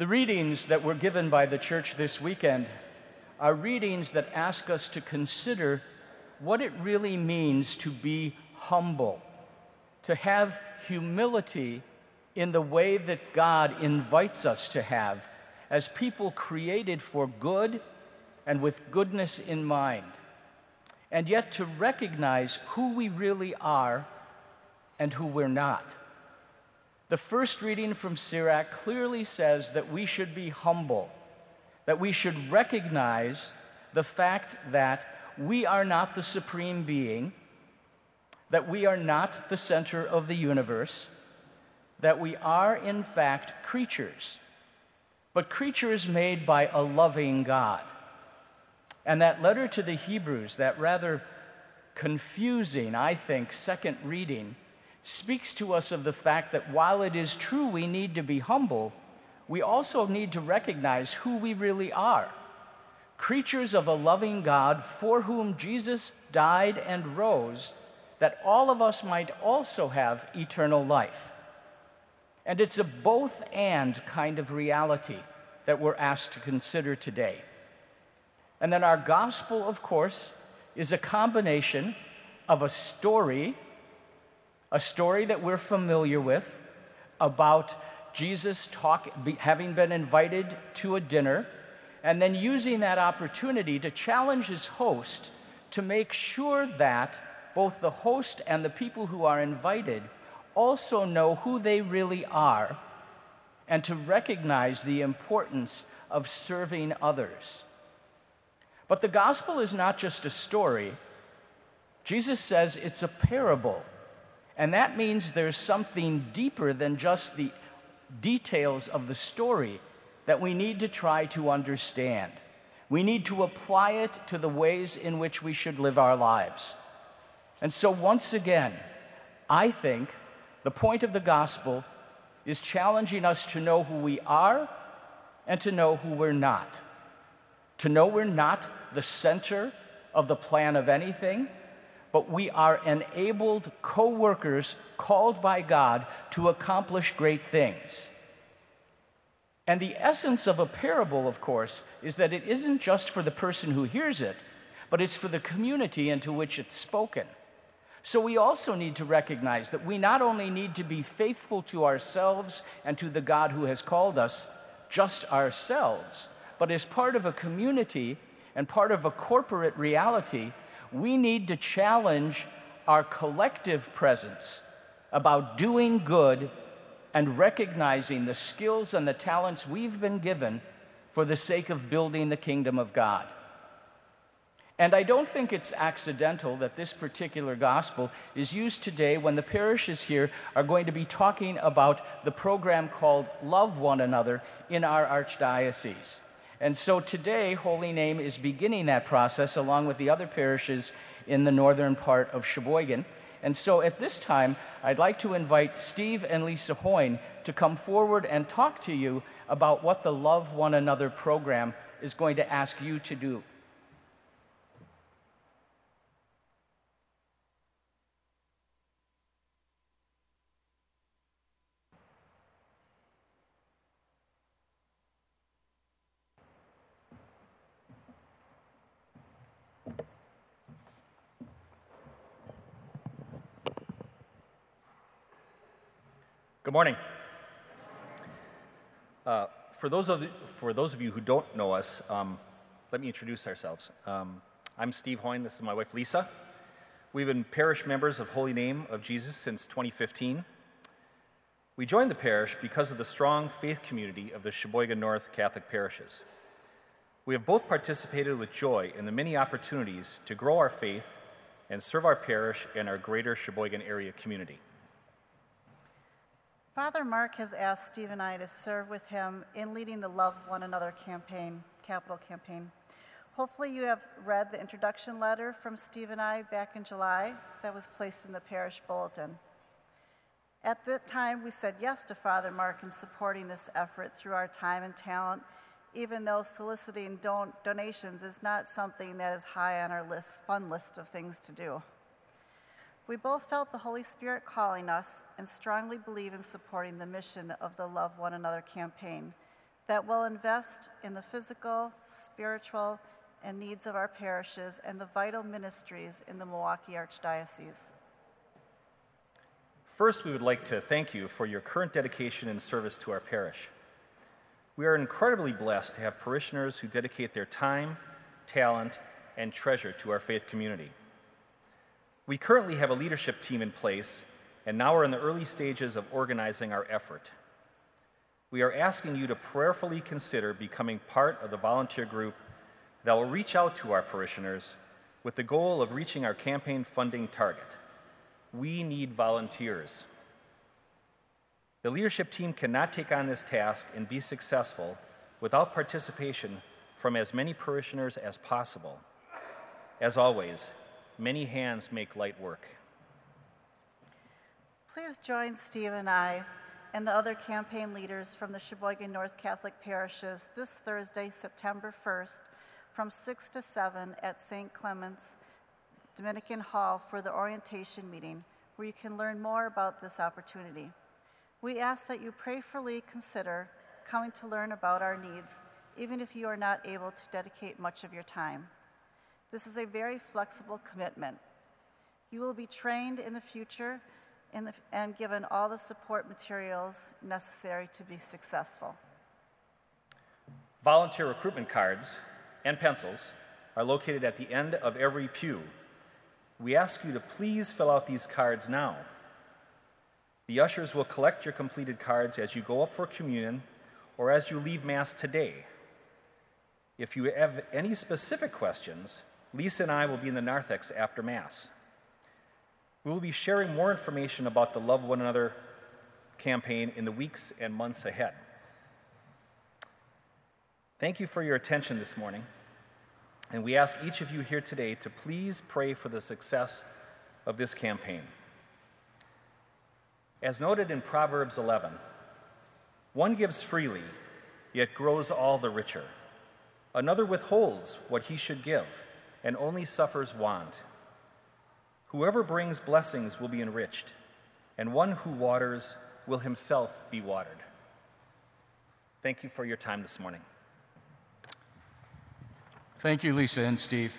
The readings that were given by the church this weekend are readings that ask us to consider what it really means to be humble, to have humility in the way that God invites us to have as people created for good and with goodness in mind, and yet to recognize who we really are and who we're not. The first reading from Sirach clearly says that we should be humble, that we should recognize the fact that we are not the supreme being, that we are not the center of the universe, that we are, in fact, creatures, but creatures made by a loving God. And that letter to the Hebrews, that rather confusing, I think, second reading, speaks to us of the fact that while it is true we need to be humble, we also need to recognize who we really are creatures of a loving God for whom Jesus died and rose, that all of us might also have eternal life. And it's a both and kind of reality that we're asked to consider today. And then our gospel, of course, is a combination of a story a story that we're familiar with about Jesus talk, be, having been invited to a dinner and then using that opportunity to challenge his host to make sure that both the host and the people who are invited also know who they really are and to recognize the importance of serving others. But the gospel is not just a story. Jesus says it's a parable. And that means there's something deeper than just the details of the story that we need to try to understand. We need to apply it to the ways in which we should live our lives. And so, once again, I think the point of the gospel is challenging us to know who we are and to know who we're not. To know we're not the center of the plan of anything but we are enabled co workers called by God to accomplish great things. And the essence of a parable, of course, is that it isn't just for the person who hears it, but it's for the community into which it's spoken. So we also need to recognize that we not only need to be faithful to ourselves and to the God who has called us, just ourselves, but as part of a community and part of a corporate reality we need to challenge our collective presence about doing good and recognizing the skills and the talents we've been given for the sake of building the kingdom of God. And I don't think it's accidental that this particular gospel is used today when the parishes here are going to be talking about the program called Love One Another in our archdiocese. And so today, Holy Name is beginning that process along with the other parishes in the northern part of Sheboygan. And so at this time, I'd like to invite Steve and Lisa Hoyne to come forward and talk to you about what the Love One Another program is going to ask you to do. Good morning. Uh, for, those of, for those of you who don't know us, um, let me introduce ourselves. Um, I'm Steve Hoyne, this is my wife Lisa. We've been parish members of Holy Name of Jesus since 2015. We joined the parish because of the strong faith community of the Sheboygan North Catholic parishes. We have both participated with joy in the many opportunities to grow our faith and serve our parish and our greater Sheboygan area community. Father Mark has asked Steve and I to serve with him in leading the Love One Another campaign, capital campaign. Hopefully, you have read the introduction letter from Steve and I back in July that was placed in the parish bulletin. At that time, we said yes to Father Mark in supporting this effort through our time and talent, even though soliciting don- donations is not something that is high on our list, fun list of things to do. We both felt the Holy Spirit calling us and strongly believe in supporting the mission of the Love One Another campaign that will invest in the physical, spiritual, and needs of our parishes and the vital ministries in the Milwaukee Archdiocese. First, we would like to thank you for your current dedication and service to our parish. We are incredibly blessed to have parishioners who dedicate their time, talent, and treasure to our faith community. We currently have a leadership team in place and now we're in the early stages of organizing our effort. We are asking you to prayerfully consider becoming part of the volunteer group that will reach out to our parishioners with the goal of reaching our campaign funding target. We need volunteers. The leadership team cannot take on this task and be successful without participation from as many parishioners as possible. As always, many hands make light work. Please join Steve and I and the other campaign leaders from the Sheboygan North Catholic parishes this Thursday, September 1st, from 6 to 7 at St. Clement's Dominican Hall for the orientation meeting, where you can learn more about this opportunity. We ask that you prayerfully consider coming to learn about our needs, even if you are not able to dedicate much of your time. This is a very flexible commitment. You will be trained in the future in the, and given all the support materials necessary to be successful. Volunteer recruitment cards and pencils are located at the end of every pew. We ask you to please fill out these cards now. The ushers will collect your completed cards as you go up for communion or as you leave Mass today. If you have any specific questions, Lisa and I will be in the narthex after Mass. We will be sharing more information about the Love One Another campaign in the weeks and months ahead. Thank you for your attention this morning. And we ask each of you here today to please pray for the success of this campaign. As noted in Proverbs 11, one gives freely, yet grows all the richer. Another withholds what he should give, and only suffers want. Whoever brings blessings will be enriched, and one who waters will himself be watered. Thank you for your time this morning. Thank you, Lisa and Steve.